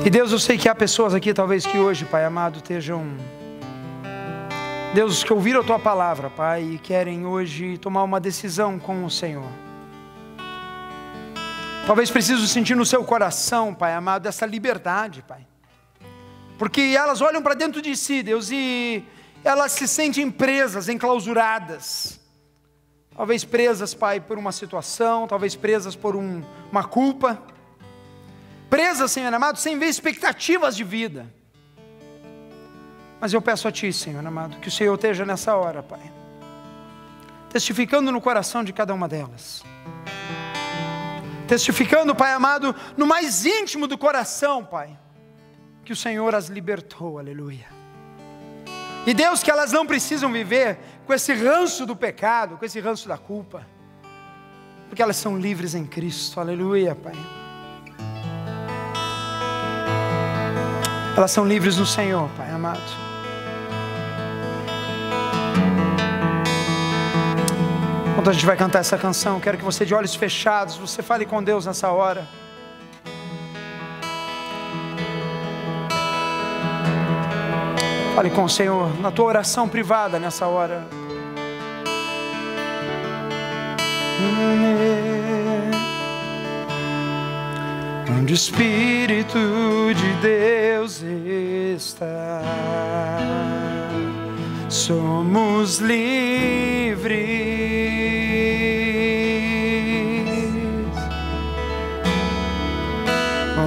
E Deus, eu sei que há pessoas aqui, talvez que hoje, Pai amado, estejam. Deus, que ouviram a tua palavra, Pai, e querem hoje tomar uma decisão com o Senhor. Talvez precisam sentir no seu coração, Pai amado, essa liberdade, Pai. Porque elas olham para dentro de si, Deus, e elas se sentem presas, enclausuradas. Talvez presas, Pai, por uma situação, talvez presas por um, uma culpa presa, Senhor amado, sem ver expectativas de vida. Mas eu peço a Ti, Senhor amado, que o Senhor esteja nessa hora, Pai, testificando no coração de cada uma delas, testificando, Pai amado, no mais íntimo do coração, Pai, que o Senhor as libertou, aleluia. E Deus, que elas não precisam viver com esse ranço do pecado, com esse ranço da culpa, porque elas são livres em Cristo, aleluia, Pai. Elas são livres no Senhor, Pai amado. Quando a gente vai cantar essa canção, quero que você de olhos fechados, você fale com Deus nessa hora. Fale com o Senhor na tua oração privada nessa hora. onde o Espírito de Deus está, somos livres.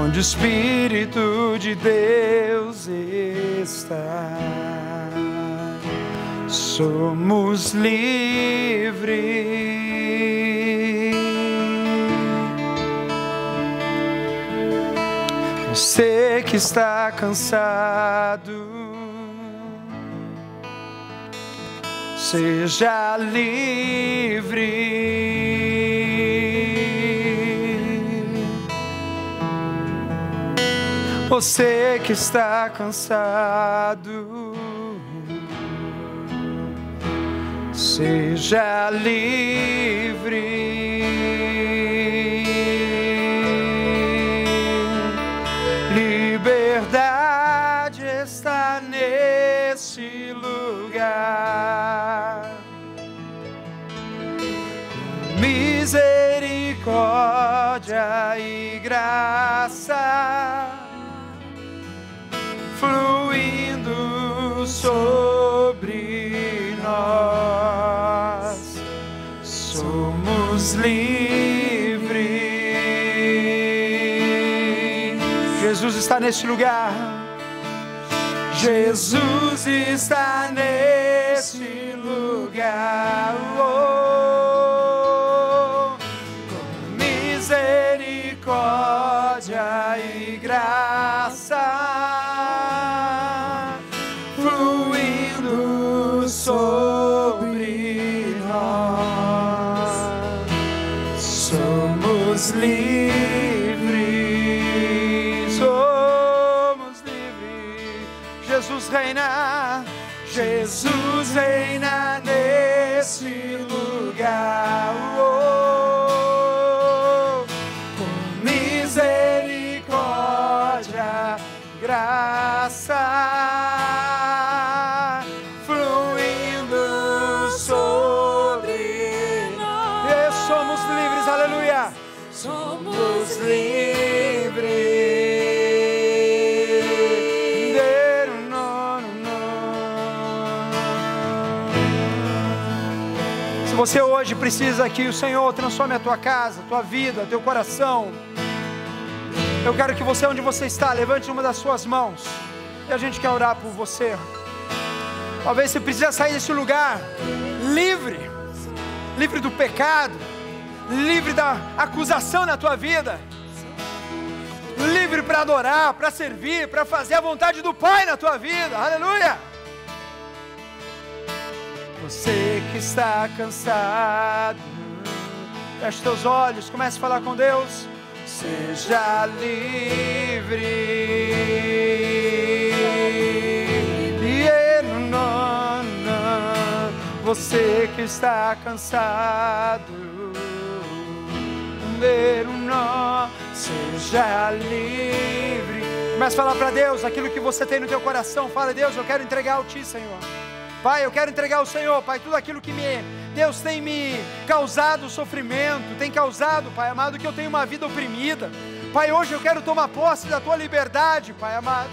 Onde o Espírito de Deus está, somos livres. Você que está cansado, seja livre. Você que está cansado, seja livre. misericórdia e graça sobre nós. Somos livres. Jesus está neste lugar. Jesus está neste lugar. Você hoje precisa que o Senhor transforme a tua casa, a tua vida, teu coração, eu quero que você, onde você está, levante uma das suas mãos e a gente quer orar por você. Talvez você precise sair desse lugar livre, livre do pecado, livre da acusação na tua vida, livre para adorar, para servir, para fazer a vontade do Pai na tua vida. Aleluia! Você que está cansado, feche teus olhos, comece a falar com Deus. Seja livre. Você que está cansado, um nó, seja livre. Mas falar para Deus aquilo que você tem no teu coração. Fala, Deus, eu quero entregar ao Ti, Senhor. Pai, eu quero entregar ao Senhor, Pai, tudo aquilo que me, Deus tem me causado sofrimento, tem causado, Pai amado, que eu tenho uma vida oprimida. Pai, hoje eu quero tomar posse da Tua liberdade, Pai amado.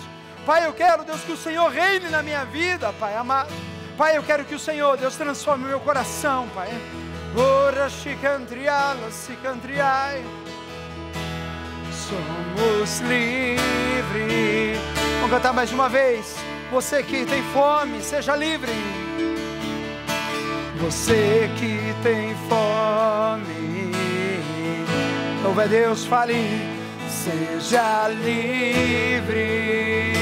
Pai, eu quero, Deus, que o Senhor reine na minha vida, Pai amado. Pai, eu quero que o Senhor, Deus, transforme o meu coração, Pai. Ora, chicantriala, chicantriai. Somos livres. Vamos cantar mais uma vez. Você que tem fome, seja livre. Você que tem fome, louve a Deus, fale, seja livre.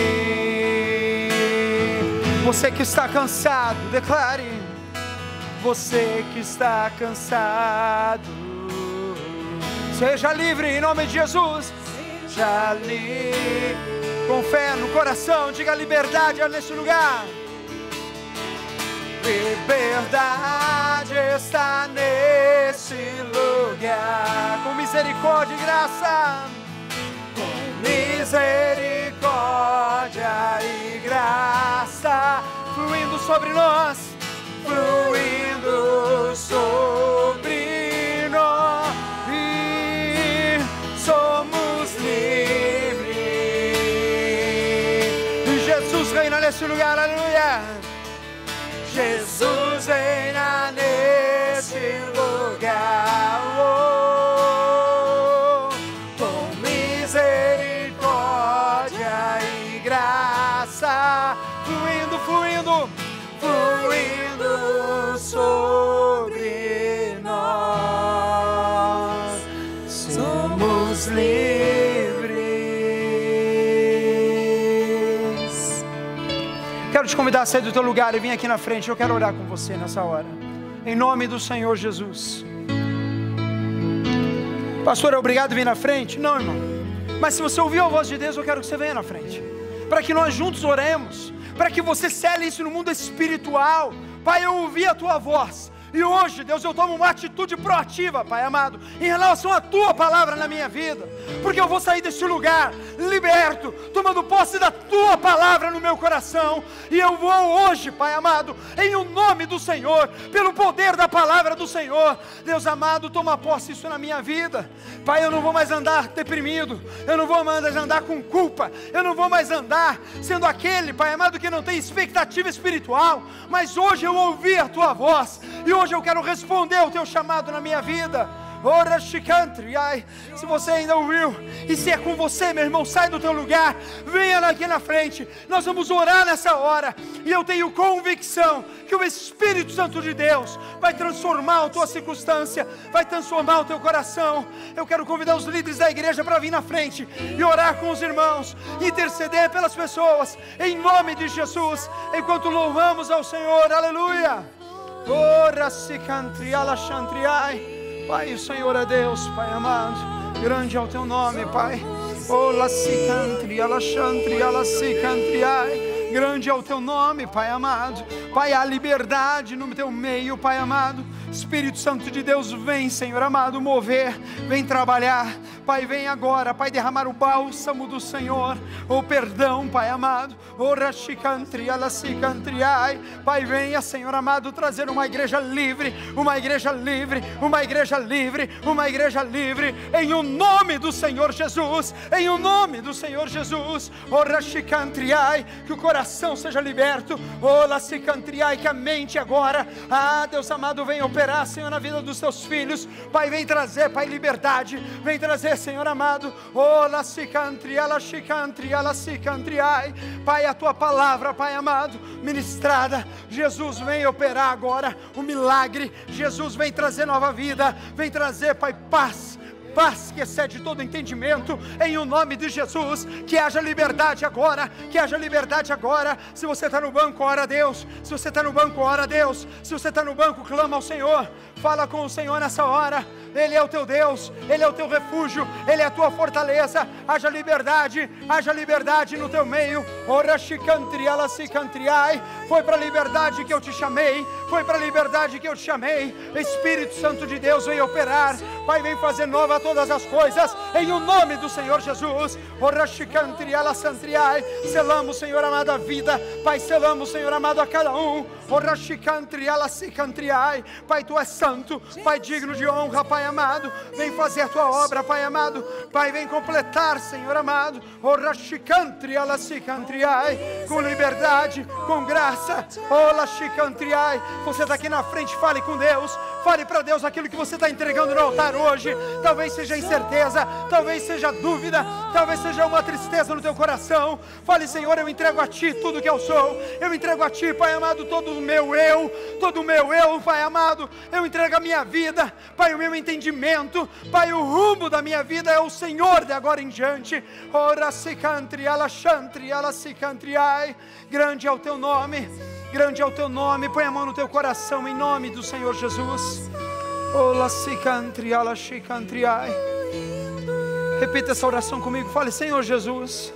Você que está cansado, declare. Você que está cansado, seja livre em nome de Jesus. Seja livre, com fé no coração, diga liberdade nesse lugar. Liberdade está nesse lugar, com misericórdia e graça, com misericórdia e graça. Fluindo sobre nós, fluindo sobre A sair do teu lugar e vir aqui na frente. Eu quero orar com você nessa hora. Em nome do Senhor Jesus. Pastor, é obrigado vir na frente? Não, irmão. Mas se você ouviu a voz de Deus, eu quero que você venha na frente. Para que nós juntos oremos. Para que você cele isso no mundo espiritual. Pai, eu ouvi a tua voz. E hoje, Deus, eu tomo uma atitude proativa, Pai amado, em relação à tua palavra na minha vida, porque eu vou sair desse lugar liberto, tomando posse da tua palavra no meu coração, e eu vou hoje, Pai amado, em o nome do Senhor, pelo poder da palavra do Senhor, Deus amado, toma posse isso na minha vida, Pai, eu não vou mais andar deprimido, eu não vou mais andar com culpa, eu não vou mais andar sendo aquele, Pai amado, que não tem expectativa espiritual, mas hoje eu ouvi a tua voz, e hoje eu quero responder ao teu chamado na minha vida. Ora, chicantri, ai, se você ainda ouviu, e se é com você, meu irmão, sai do teu lugar, venha aqui na frente, nós vamos orar nessa hora, e eu tenho convicção que o Espírito Santo de Deus vai transformar a tua circunstância, vai transformar o teu coração. Eu quero convidar os líderes da igreja para vir na frente e orar com os irmãos, interceder pelas pessoas, em nome de Jesus, enquanto louvamos ao Senhor, aleluia. Ora se cantriala chantriai. Pai, o Senhor é Deus, Pai amado. Grande é o teu nome, Pai. Ola se cantriala chantriala se cantriai. Grande é o teu nome, Pai amado. Pai, há liberdade no teu meio, Pai amado. Espírito Santo de Deus, vem, Senhor amado, mover, vem trabalhar. Pai, vem agora, Pai, derramar o bálsamo do Senhor, o perdão, Pai amado. Pai, venha, Senhor amado, trazer uma igreja livre, uma igreja livre, uma igreja livre, uma igreja livre, em o nome do Senhor Jesus, em o nome do Senhor Jesus, que o coração seja liberto, que a mente agora, ah, Deus amado, vem operar, Senhor, na vida dos teus filhos, Pai, vem trazer, Pai, liberdade, vem trazer, Senhor amado, oh, Pai, a tua palavra, Pai amado, ministrada, Jesus vem operar agora o milagre, Jesus vem trazer nova vida, vem trazer, Pai, paz, paz que excede todo entendimento, em o nome de Jesus, que haja liberdade agora, que haja liberdade agora. Se você está no banco, ora a Deus. Se você está no banco, ora a Deus. Se você está no banco, clama ao Senhor. Fala com o Senhor nessa hora. Ele é o teu Deus, Ele é o teu refúgio, Ele é a tua fortaleza. Haja liberdade, haja liberdade no teu meio. Ora, chicantriala, sicantriai. Foi para a liberdade que eu te chamei, foi para a liberdade que eu te chamei. Espírito Santo de Deus vem operar, Pai, vem fazer nova todas as coisas, em o nome do Senhor Jesus. Ora, chicantriala, santriai. Selamos, Senhor amado, a vida, Pai, selamos, Senhor amado, a cada um. Ora, chicantriala, sicantriai. Pai, tu és santo, Pai, digno de honra, Pai amado, vem fazer a tua obra, Pai amado, Pai, vem completar, Senhor amado, o rachicantri, alacicantriai, com liberdade, com graça, o lachicantriai. Você está aqui na frente, fale com Deus, fale para Deus aquilo que você está entregando no altar hoje. Talvez seja incerteza, talvez seja dúvida, talvez seja uma tristeza no teu coração. Fale, Senhor, eu entrego a Ti tudo que eu sou, eu entrego a Ti, Pai amado, todo o meu eu, todo o meu eu, Pai amado, eu entrego a minha vida, Pai, o meu entendimento. Pai, o rumo da minha vida é o Senhor de agora em diante. Ora sicantri, alachantri, alacicantriai. Grande é o teu nome, grande é o teu nome. Põe a mão no teu coração em nome do Senhor Jesus. Repita essa oração comigo. Fale, Senhor Jesus,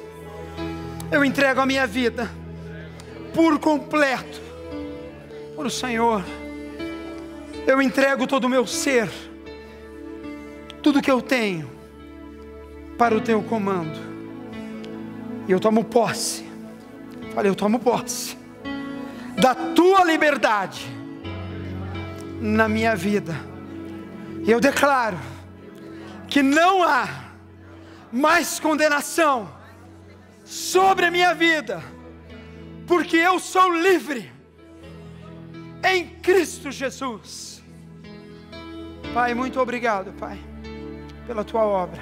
eu entrego a minha vida por completo por o Senhor. Eu entrego todo o meu ser tudo que eu tenho para o teu comando. E eu tomo posse. Falei, eu tomo posse da tua liberdade na minha vida. E eu declaro que não há mais condenação sobre a minha vida, porque eu sou livre em Cristo Jesus. Pai, muito obrigado, Pai pela tua obra.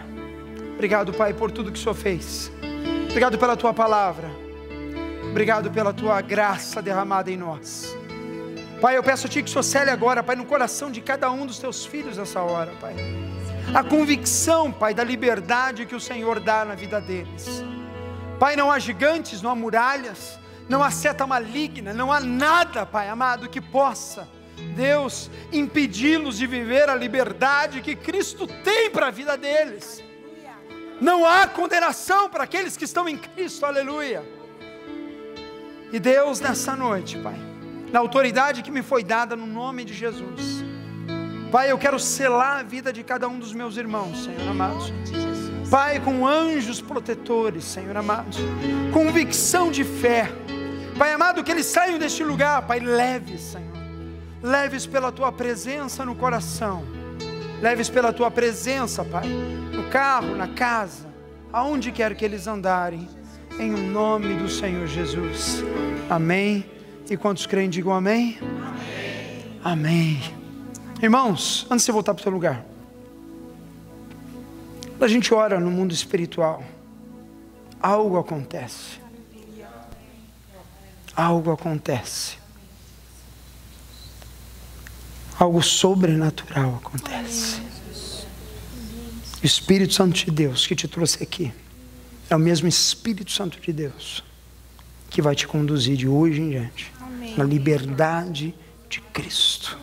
Obrigado, Pai, por tudo que o Senhor fez. Obrigado pela tua palavra. Obrigado pela tua graça derramada em nós. Pai, eu peço a Ti que o Senhor agora, Pai, no coração de cada um dos teus filhos nessa hora, Pai. A convicção, Pai, da liberdade que o Senhor dá na vida deles. Pai, não há gigantes, não há muralhas, não há seta maligna, não há nada, Pai amado, que possa Deus impedi-los de viver a liberdade que Cristo tem para a vida deles. Não há condenação para aqueles que estão em Cristo, aleluia. E Deus, nessa noite, Pai, na autoridade que me foi dada no nome de Jesus, Pai, eu quero selar a vida de cada um dos meus irmãos, Senhor amado. Pai, com anjos protetores, Senhor amado, convicção de fé. Pai amado, que eles saiam deste lugar, Pai, leve, Senhor. Leves pela tua presença no coração, leves pela tua presença, Pai, no carro, na casa, aonde quer que eles andarem, em nome do Senhor Jesus. Amém. E quantos creem, digam amém? Amém. amém. Irmãos, antes de você voltar para o seu lugar, quando a gente ora no mundo espiritual, algo acontece. Algo acontece algo sobrenatural acontece. O Espírito Santo de Deus que te trouxe aqui é o mesmo Espírito Santo de Deus que vai te conduzir de hoje em diante Amém. na liberdade de Cristo.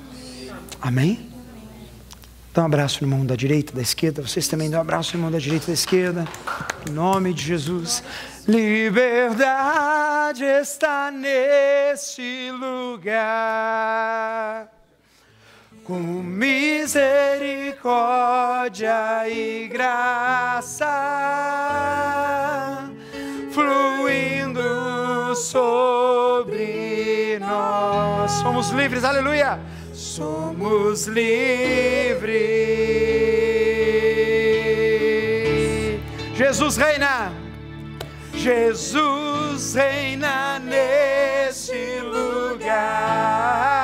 Amém? Dá um abraço no irmão da direita, da esquerda. Vocês também dão um abraço no irmão da direita, da esquerda. Em nome de Jesus. Liberdade está nesse lugar com misericórdia e graça fluindo sobre nós. Somos livres, aleluia! Somos livres. Jesus reina. Jesus reina nesse lugar.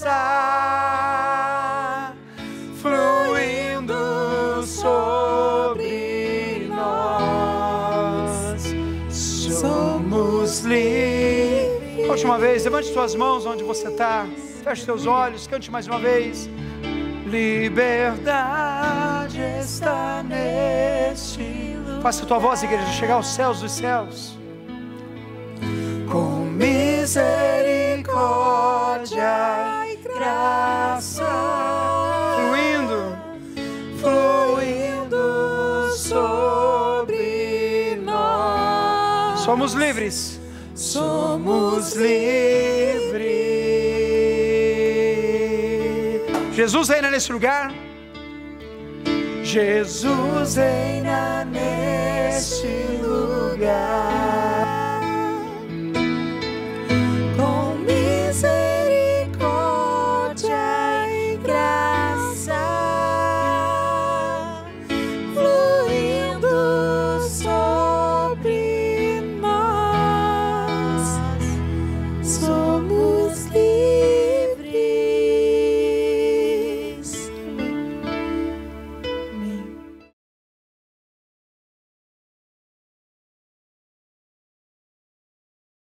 Graça fluindo sobre nós. Somos livres. Última vez, levante suas mãos onde você está. Feche seus olhos, cante mais uma vez. Liberdade está neste lugar. Faça a tua voz, igreja, chegar aos céus dos céus. Com misericórdia graça fluindo, fluindo sobre nós. Somos livres. Somos livres. Jesus reina nesse lugar. Jesus reina neste lugar.